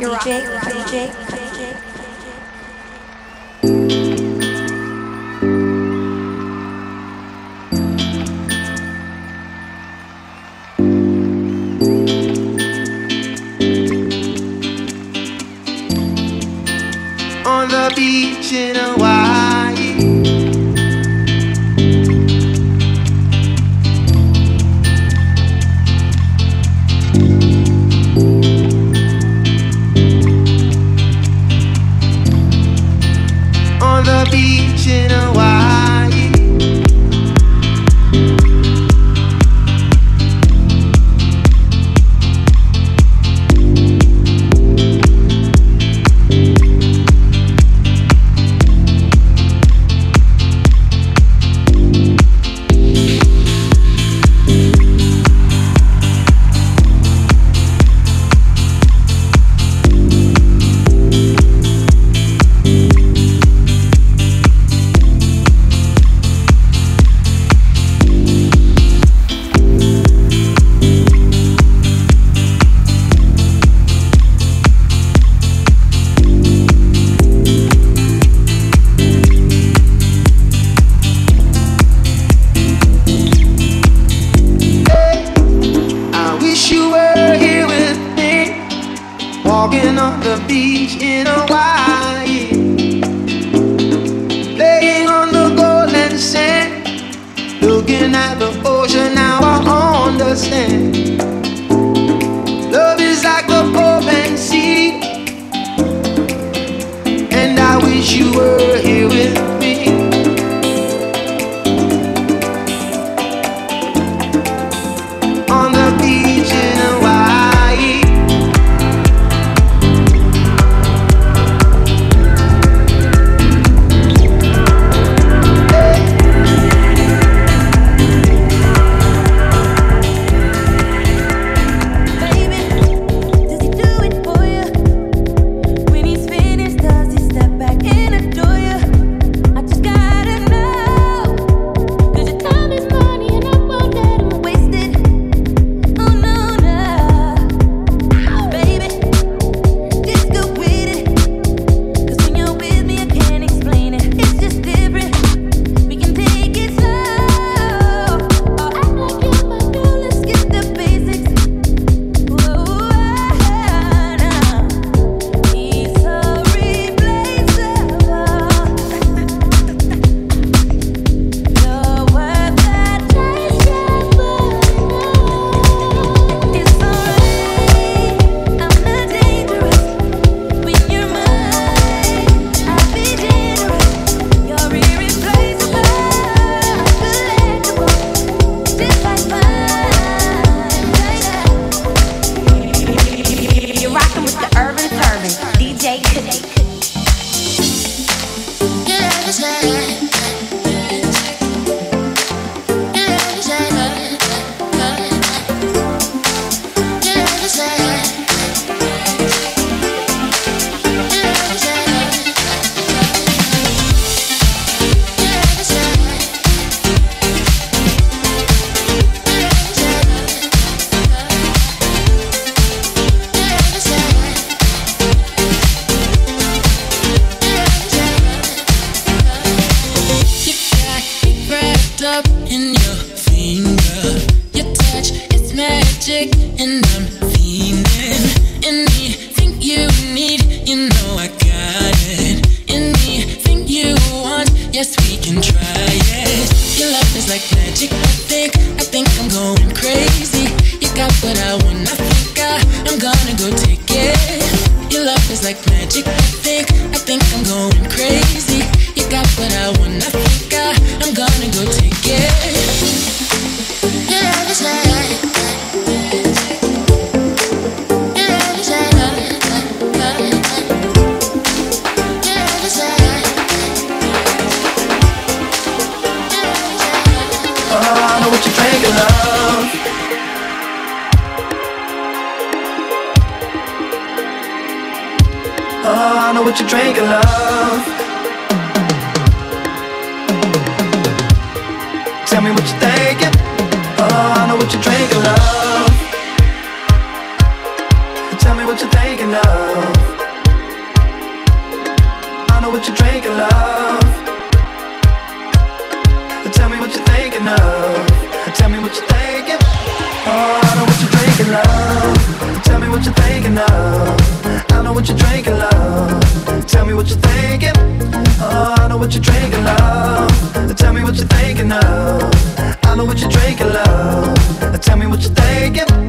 You're rocking with DJ, DJ, what you're thinking. Oh, I know what you're drinking, love. Tell me what you're thinking of. I know what you're drinking, love. Tell me what you're thinking.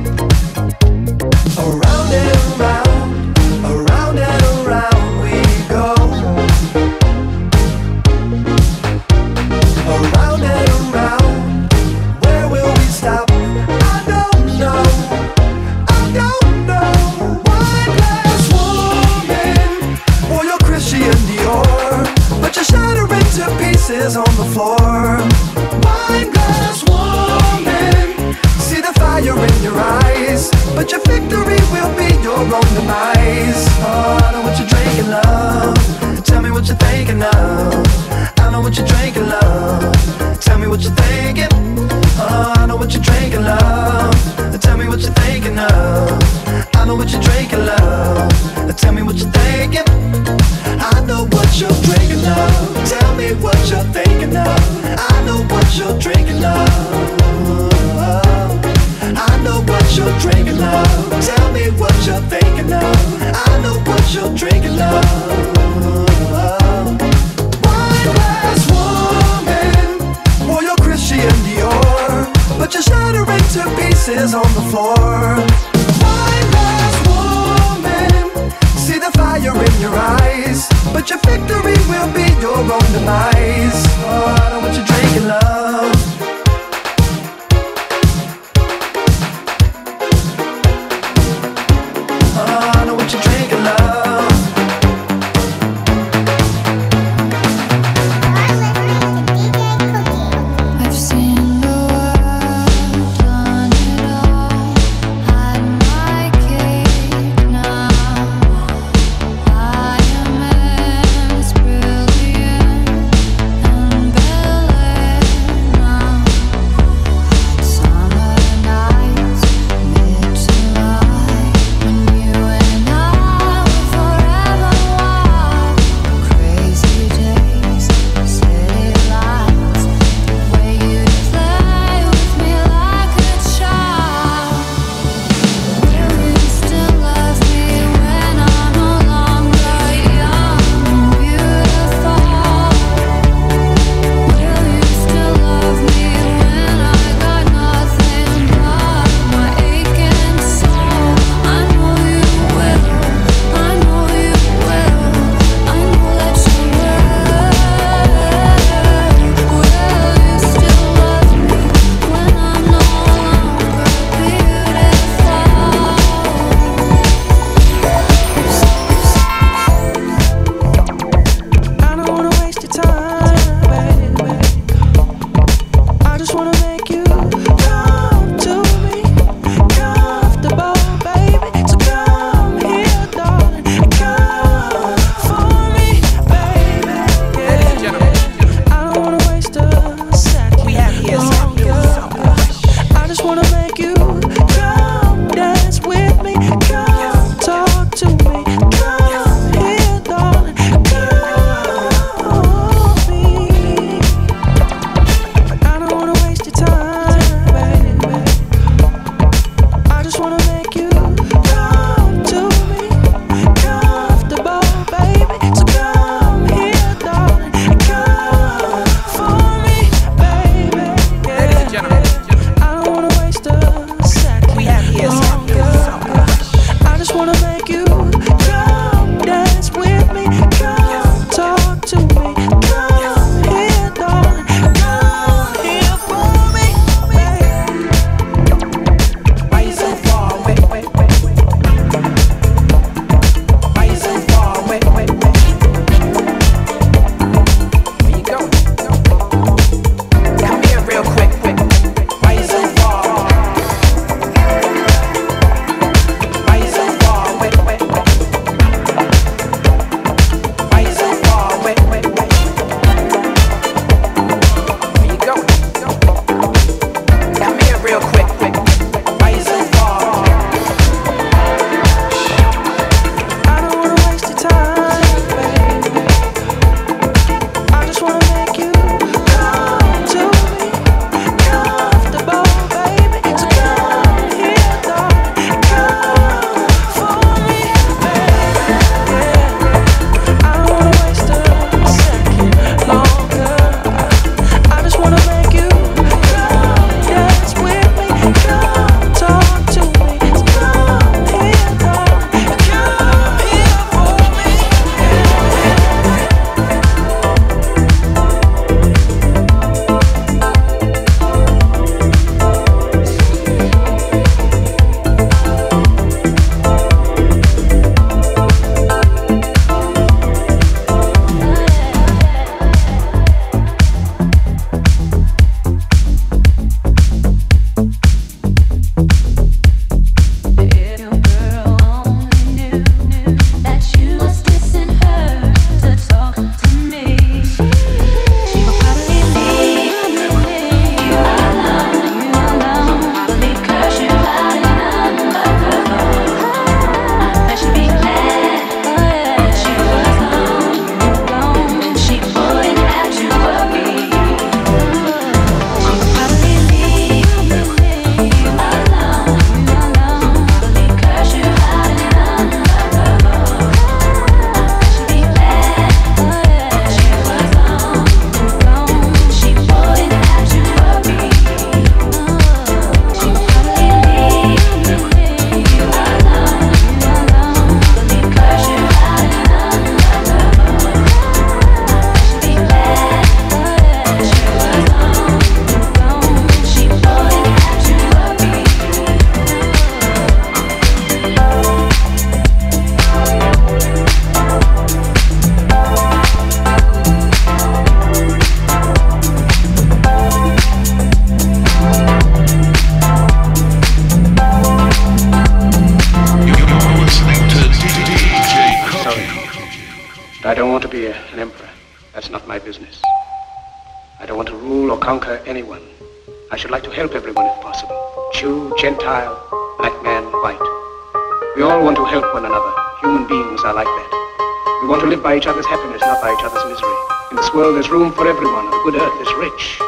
by each other's happiness, not by each other's misery. In this world there's room for everyone, the good earth is rich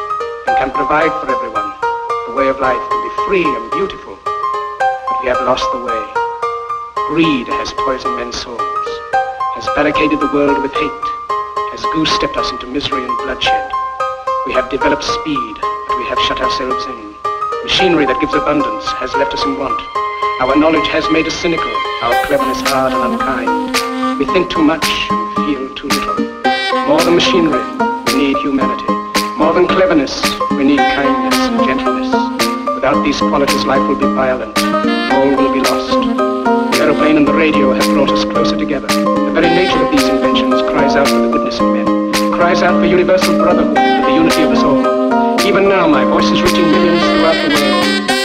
and can provide for everyone. The way of life can be free and beautiful, but we have lost the way. Greed has poisoned men's souls, has barricaded the world with hate, has goose-stepped us into misery and bloodshed. We have developed speed, but we have shut ourselves in. Machinery that gives abundance has left us in want. Our knowledge has made us cynical, our cleverness hard and unkind. We think too much, more than machinery, we need humanity. More than cleverness, we need kindness and gentleness. Without these qualities, life will be violent. All will be lost. The aeroplane and the radio have brought us closer together. The very nature of these inventions cries out for the goodness of men, cries out for universal brotherhood, for the unity of us all. Even now, my voice is reaching millions throughout the world.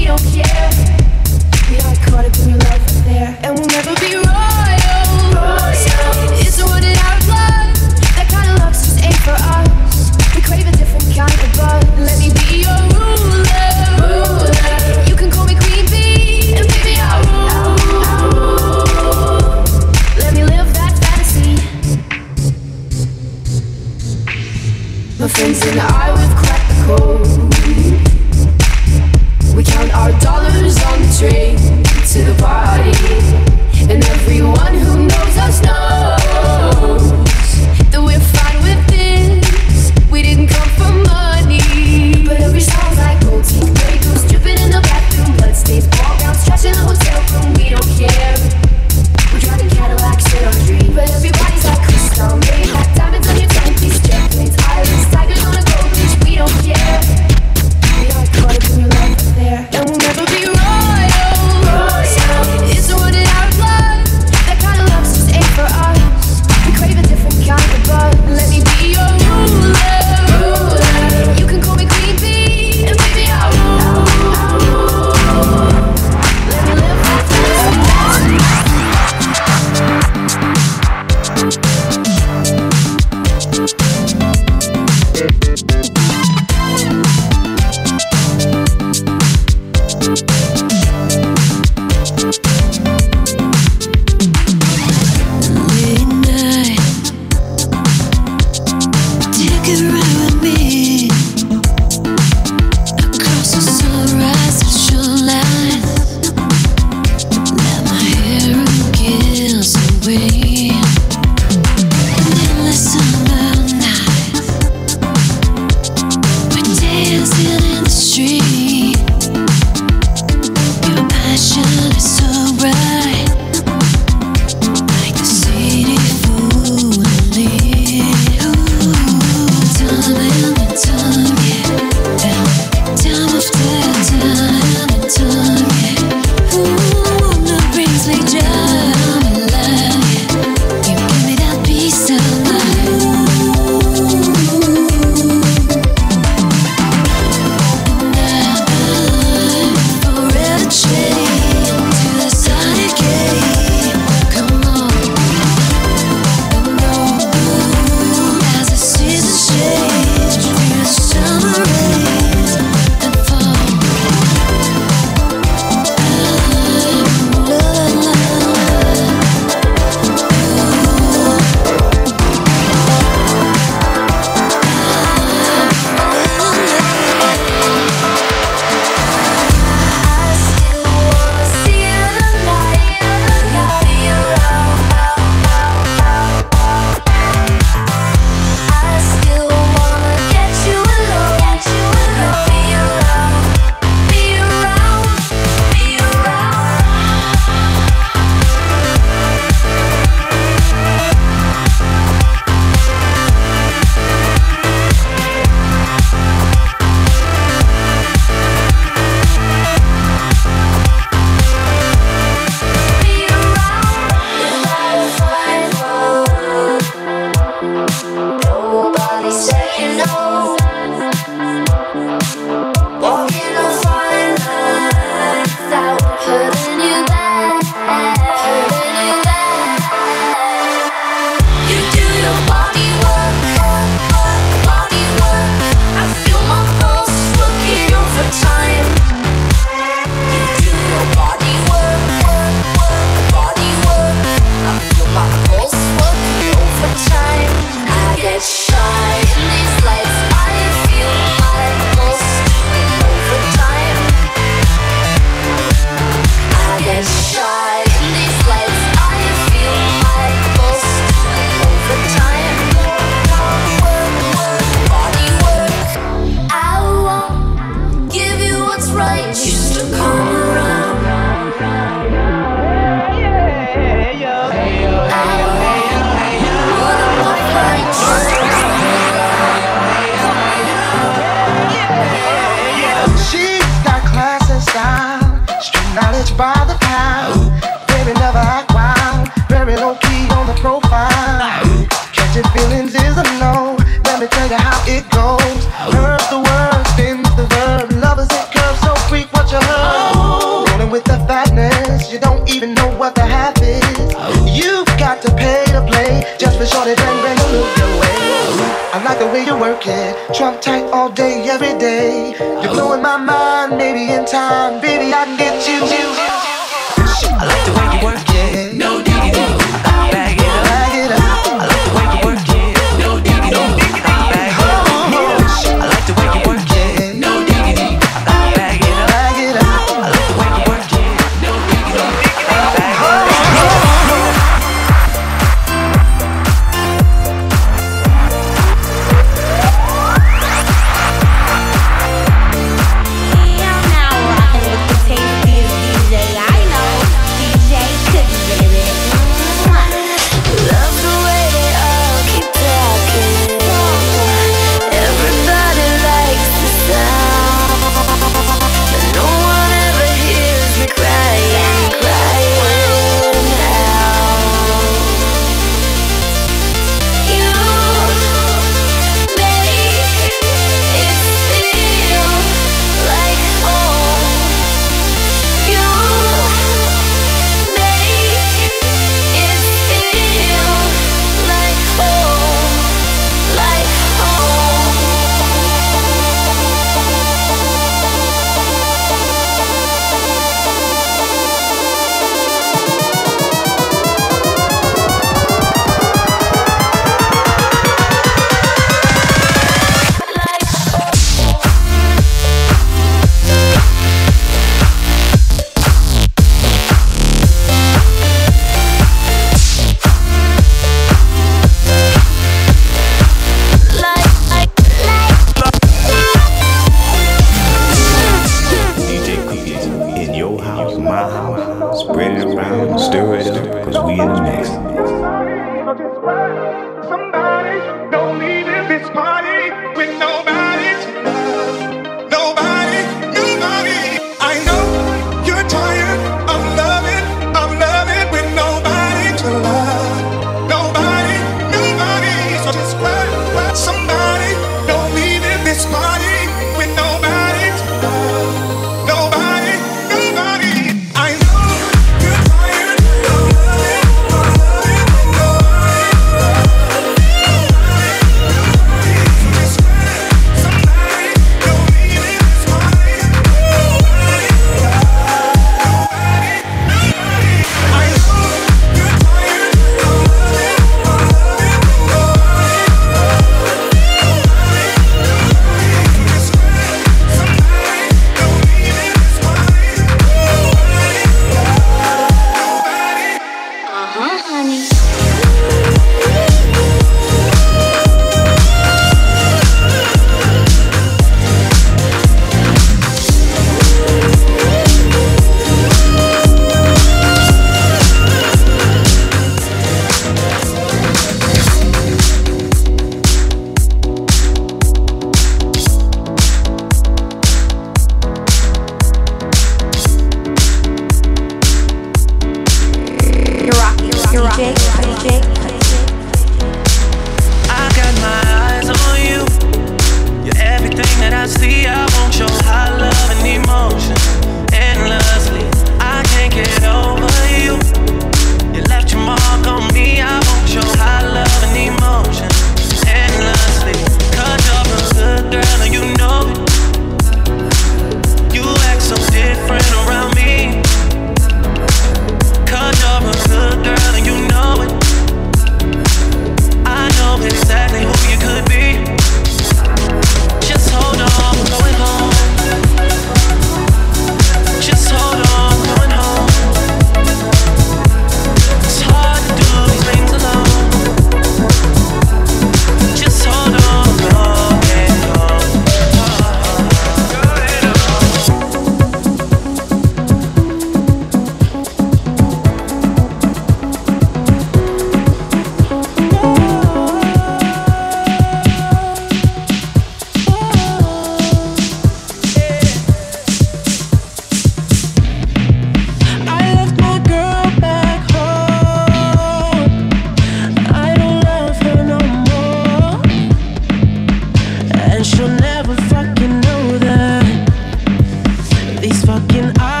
fucking eyes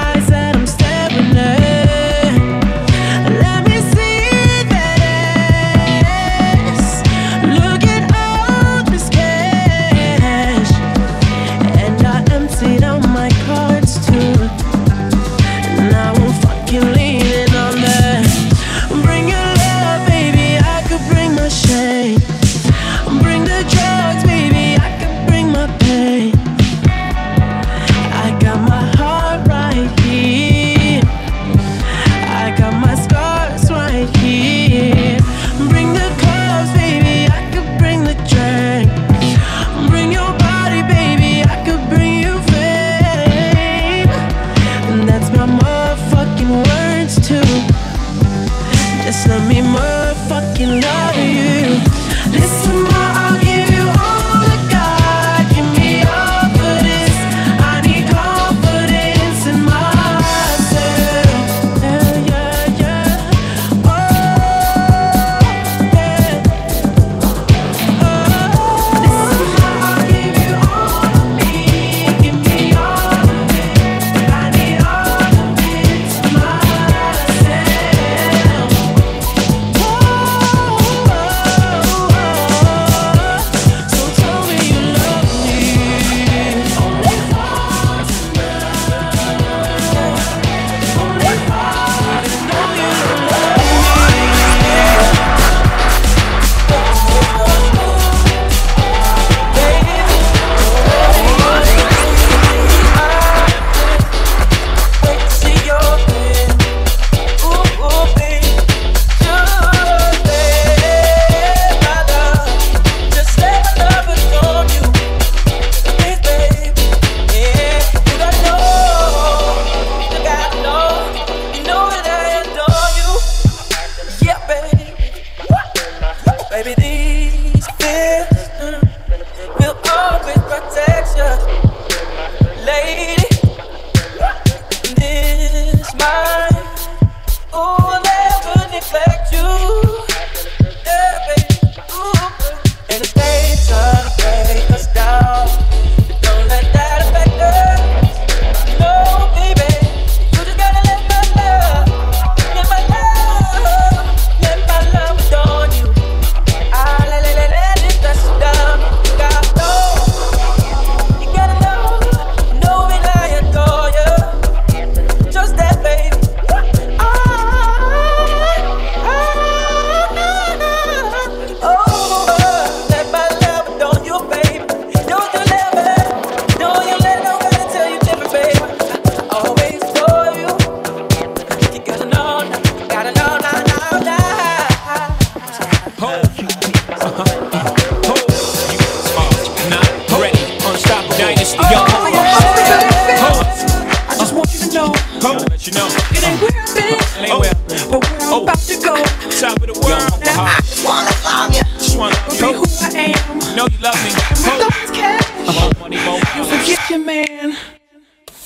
where I've been, Anywhere. Oh. but where I'm Oh. about to go. Top of the world. Now I uh-huh. Just wanna be who I am. know you love me. Love is cash. More money, more You forget your man.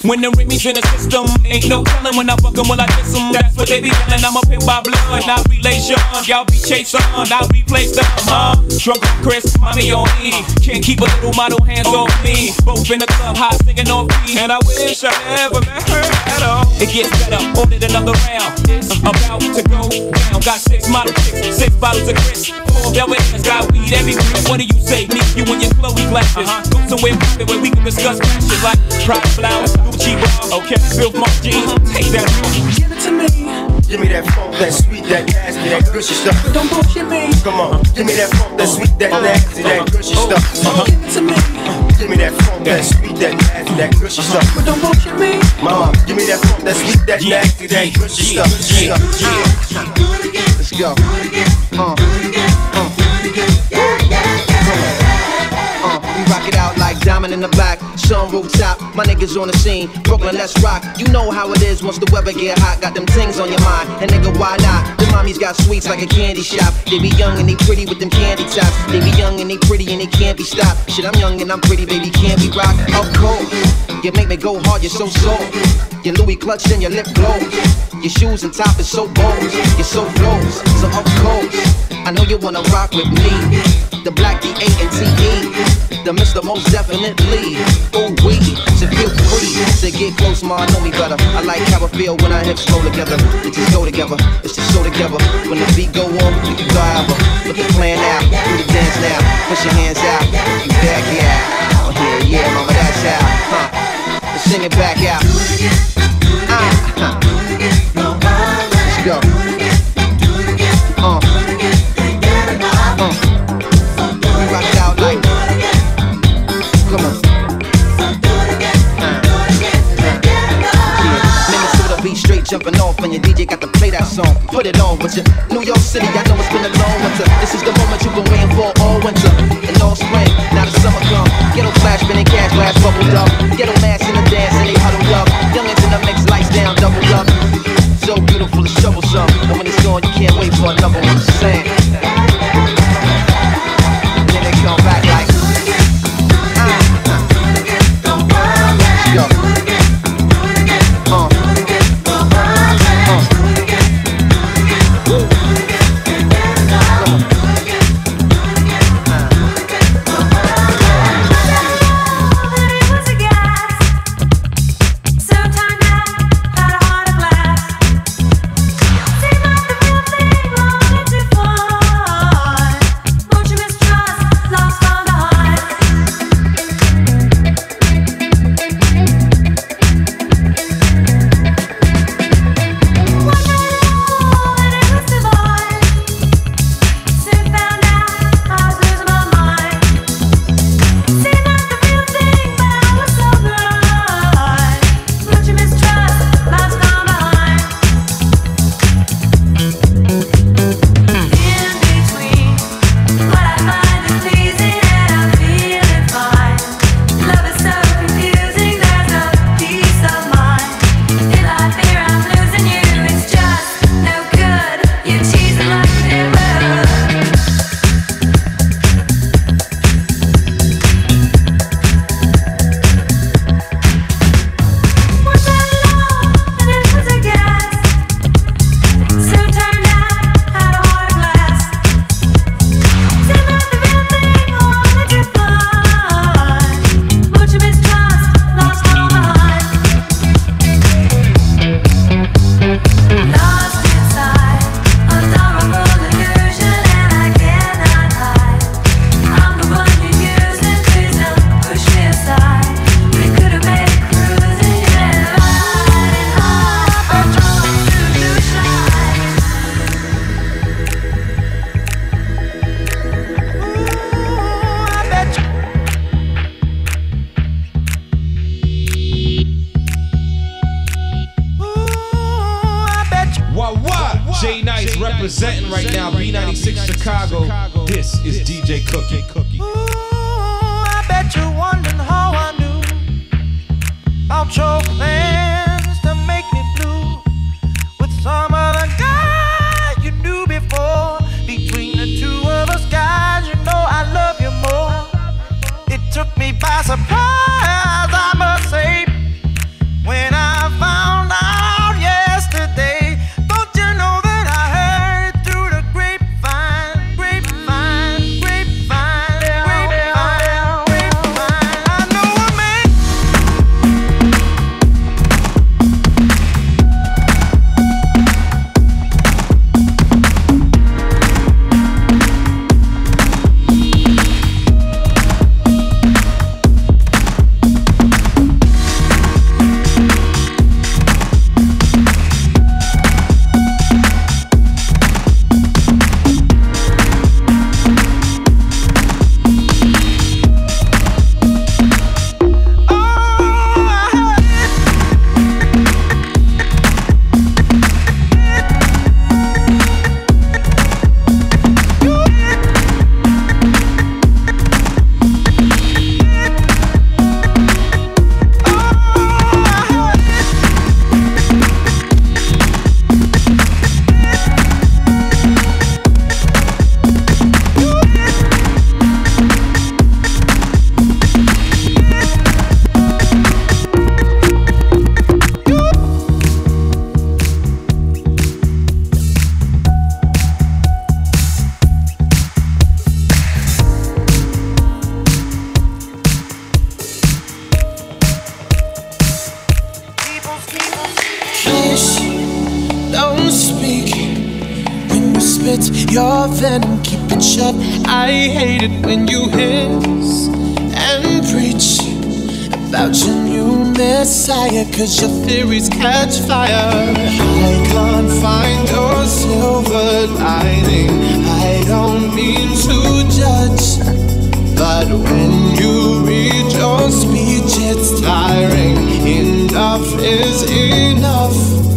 When the Remy's in the system, ain't no telling when I fuck fuck 'em, will I diss 'em? That's what they be yelling. I'm up in by blood, not relation. Y'all be chasing, I'll replace them, huh? Drunk on Chris, mommy on E. Can't keep a little model hands off me. Both in the club, hot singing on me. And I wish I never met her at all. It gets better, ordered another round. It's about to go down. Got six model chicks, six bottles of Chris. Four velvet hands, got weed everywhere. What do you say? Me, you and your Chloe glasses. Uh-huh. Go somewhere private where we can discuss passion like private flowers, Gucci bra. Okay, Bill Mark jeans, take that. Give it to me. Give me that funk, that sweet, that nasty, that gushy stuff. Don't bullshit me. Come on, give me that funk, that sweet, that nasty, that gushy stuff. Give it to me. Give me that funk, that sweet, that nasty, that gushy stuff. But don't bullshit me. Uh-huh. Mama, give me that funk, that sweet, that nasty, that gushy stuff. Yeah, yeah. Let's go. Uh, do it again. Uh, uh. we rock it out like diamond in the back, sun rooftop. My niggas on the scene, Brooklyn, let's rock. You know how it is once the weather get hot. Got them things on your mind, and nigga, why not? The mommies got sweets like a candy shop. They be young and they pretty with them candy tops. They be young and they pretty and they can't be stopped. Shit, I'm young and I'm pretty, baby, can't be rocked. Up cold, you make me go hard, you're so soft. Your Louis clutch and your lip glows. Your shoes and top is so bold. You're so flows, so up close. I know you wanna rock with me. The black, the A and T E. The Mr. Mos definitely. Oh, we. So feel free to get close, ma. Know me better. I like how I feel when our hips roll together. It just go together. It's just so together. When the beat go on, we can go however. Put the plan out. Do the dance now. Push your hands out. You back out. Yeah, yeah, mama, that's how. Huh. Let's sing it back out. Ah, huh. Let's go. Jumping off, and your DJ got to play that song. Put it on with you. New York City, I know it's been a long winter. This is the moment you've been waiting for all winter and all spring. Now the summer come. Ghetto flash, spinning cash, glass bubbled up. Ghetto mass in the dance, and they huddled up. Youngins in the mix, lights down, doubled up. So beautiful, it's troublesome. And when it's gone, you can't wait for another one. Just saying. your venom, keep it shut. I hate it when you hiss and preach about your new messiah, cause your theories catch fire. I can't find your silver lining. I don't mean to judge, but when you read your speech, it's tiring. Enough is enough.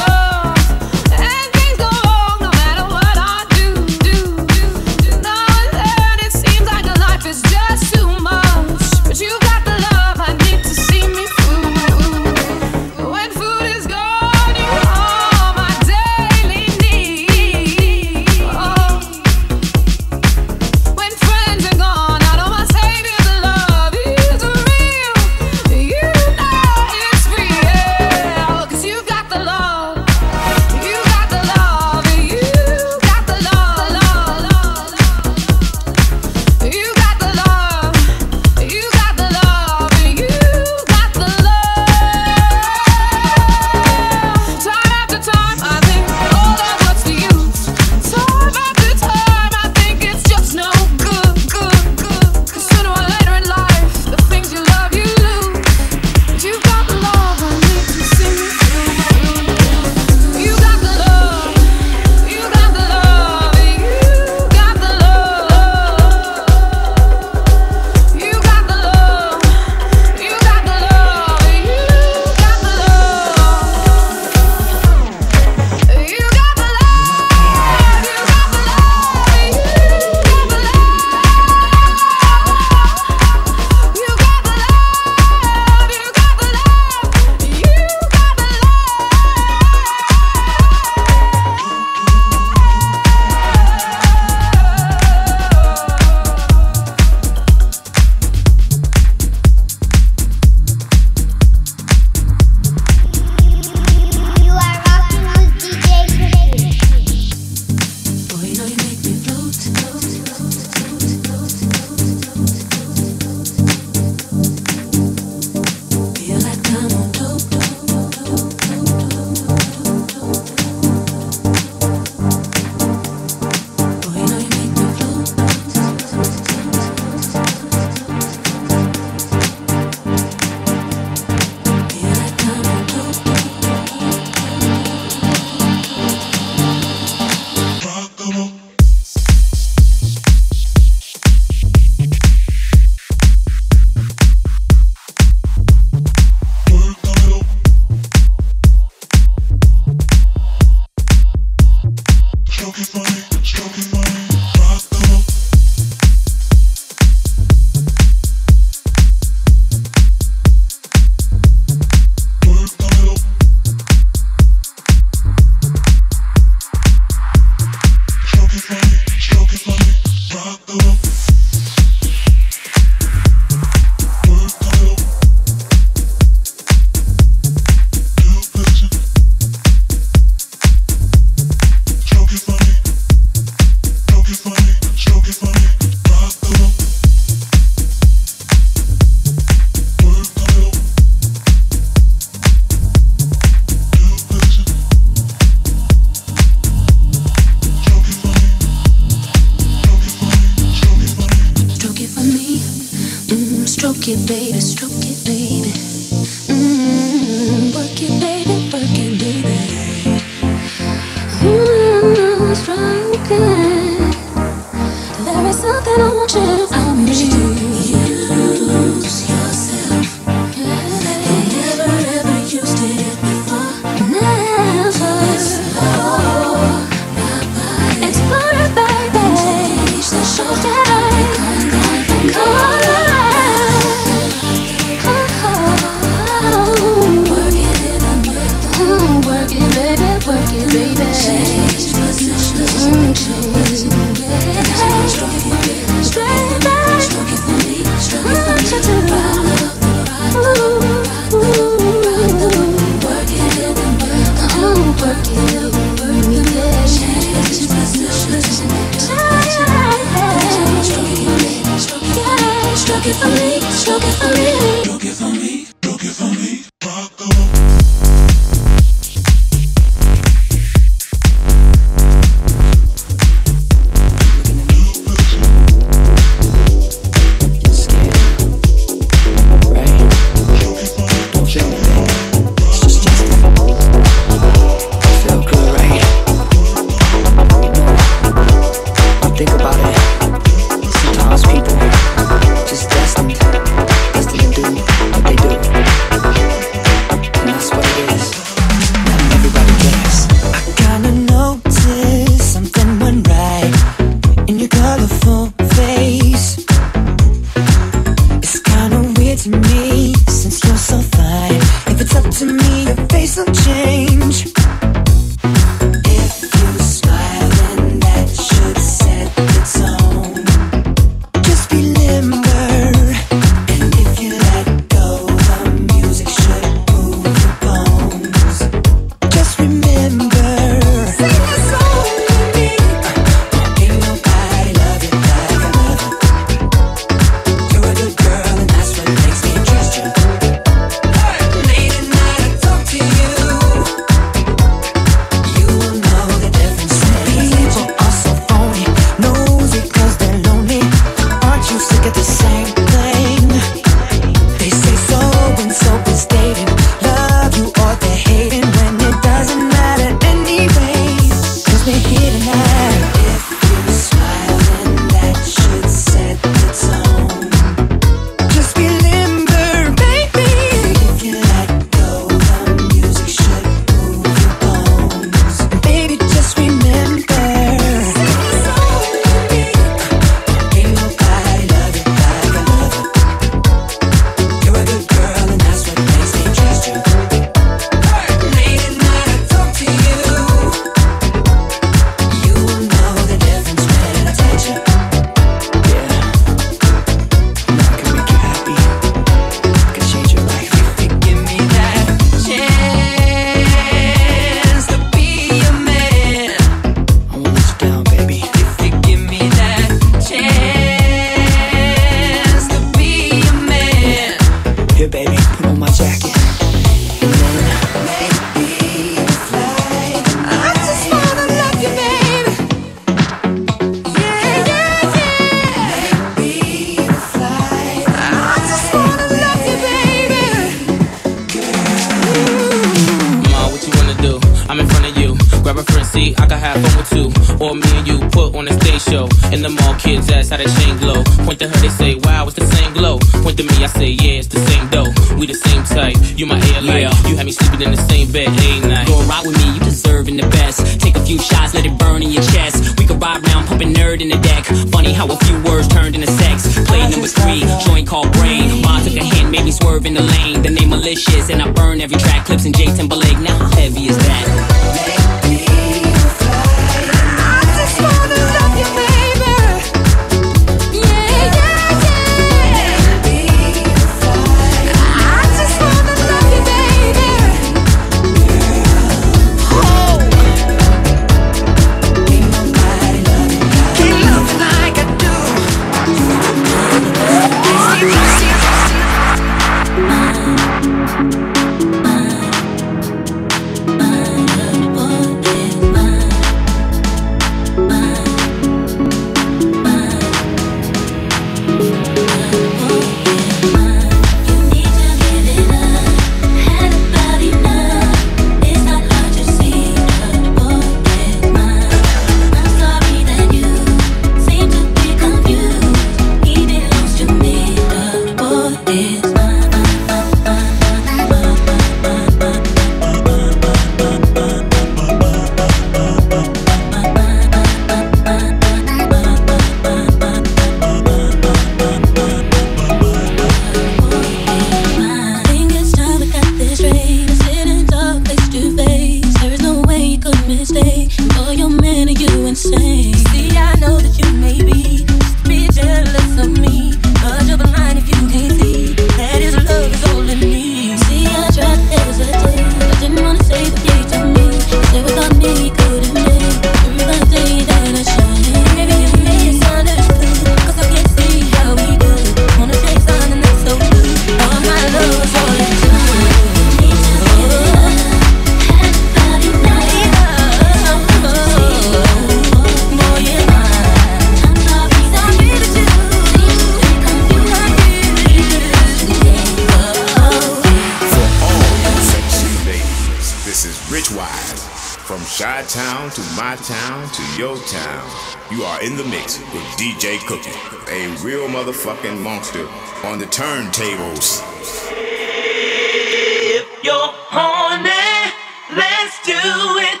town to my town to your town. You are in the mix with DJ Cookie, a real motherfucking monster on the turntables. If you're horny, let's do it.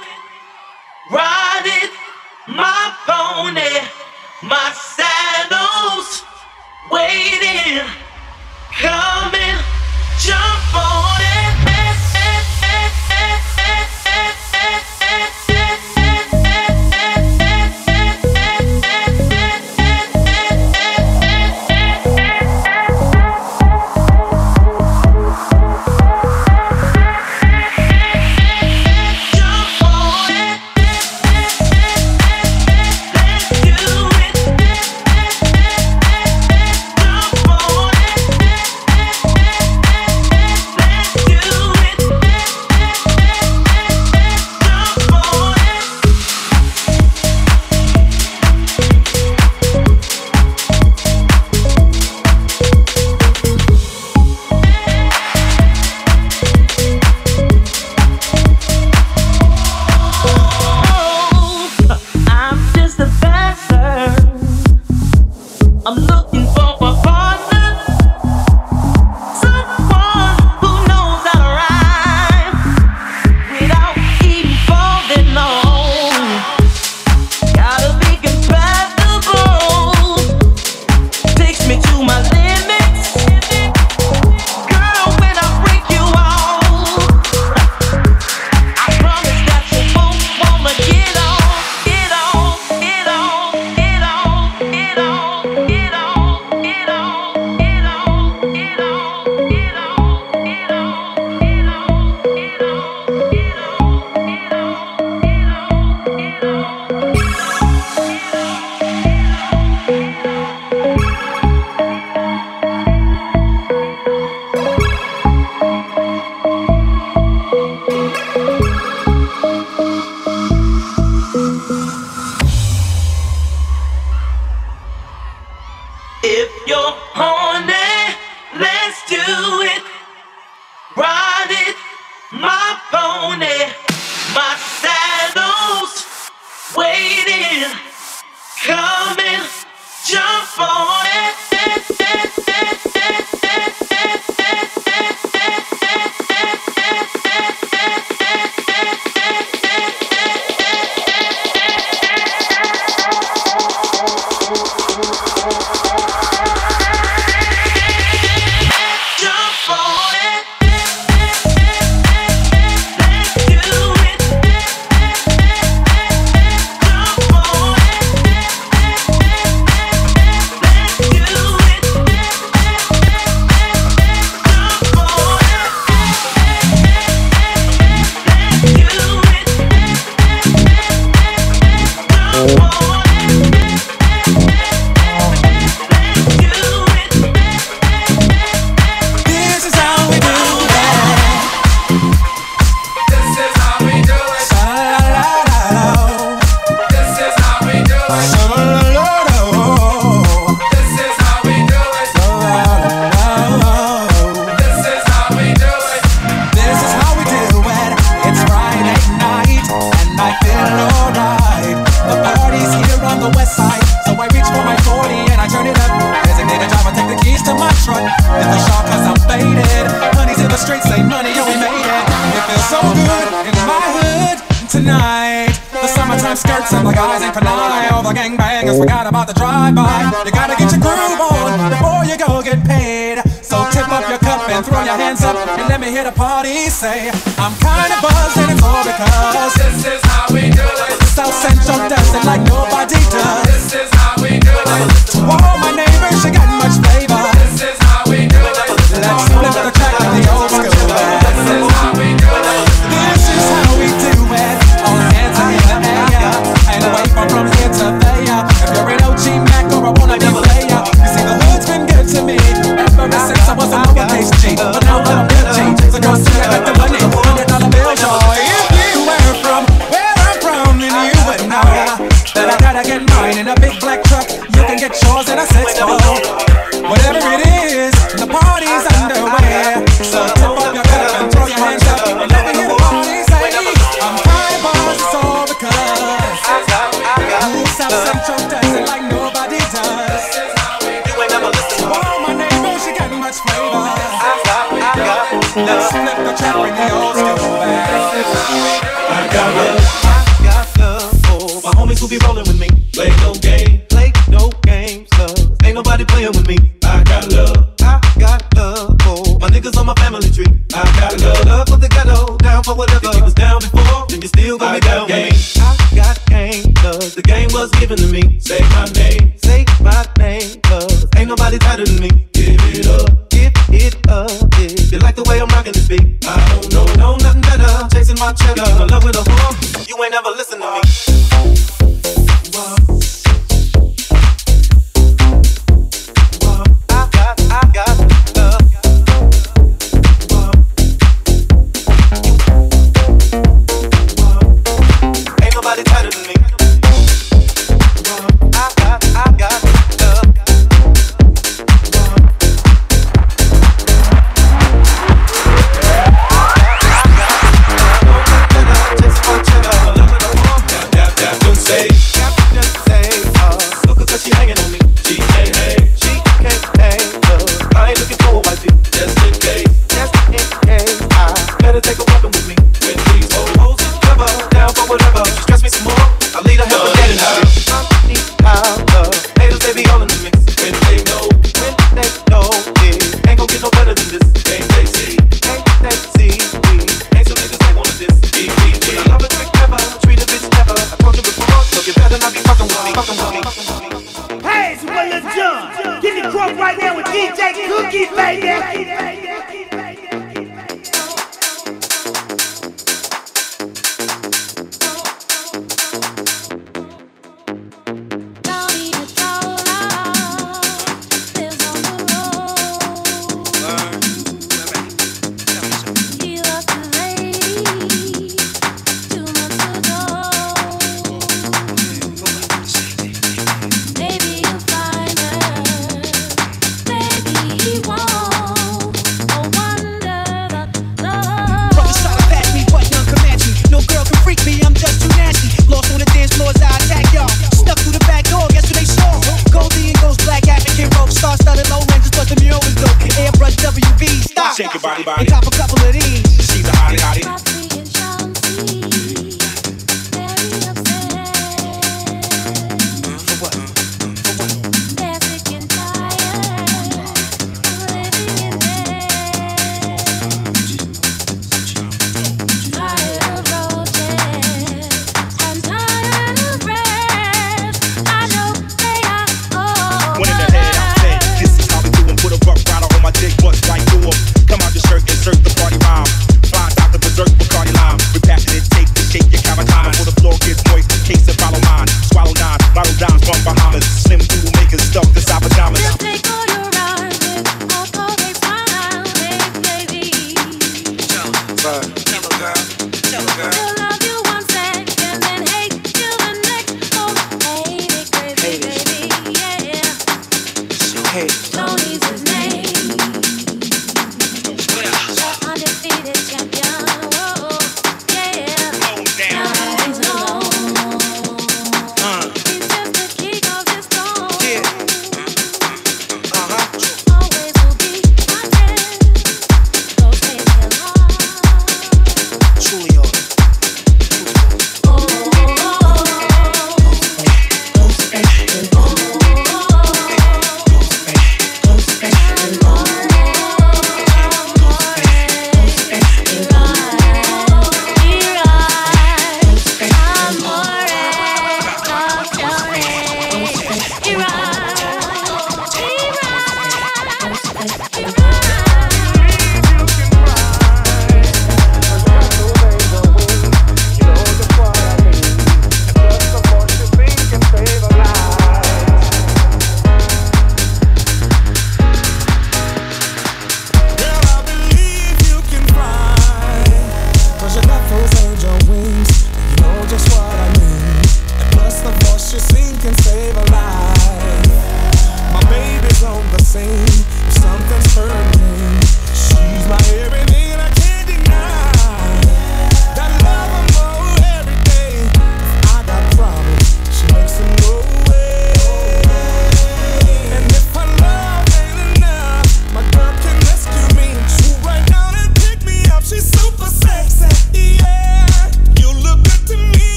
Ride it, my pony, my saddle's waiting.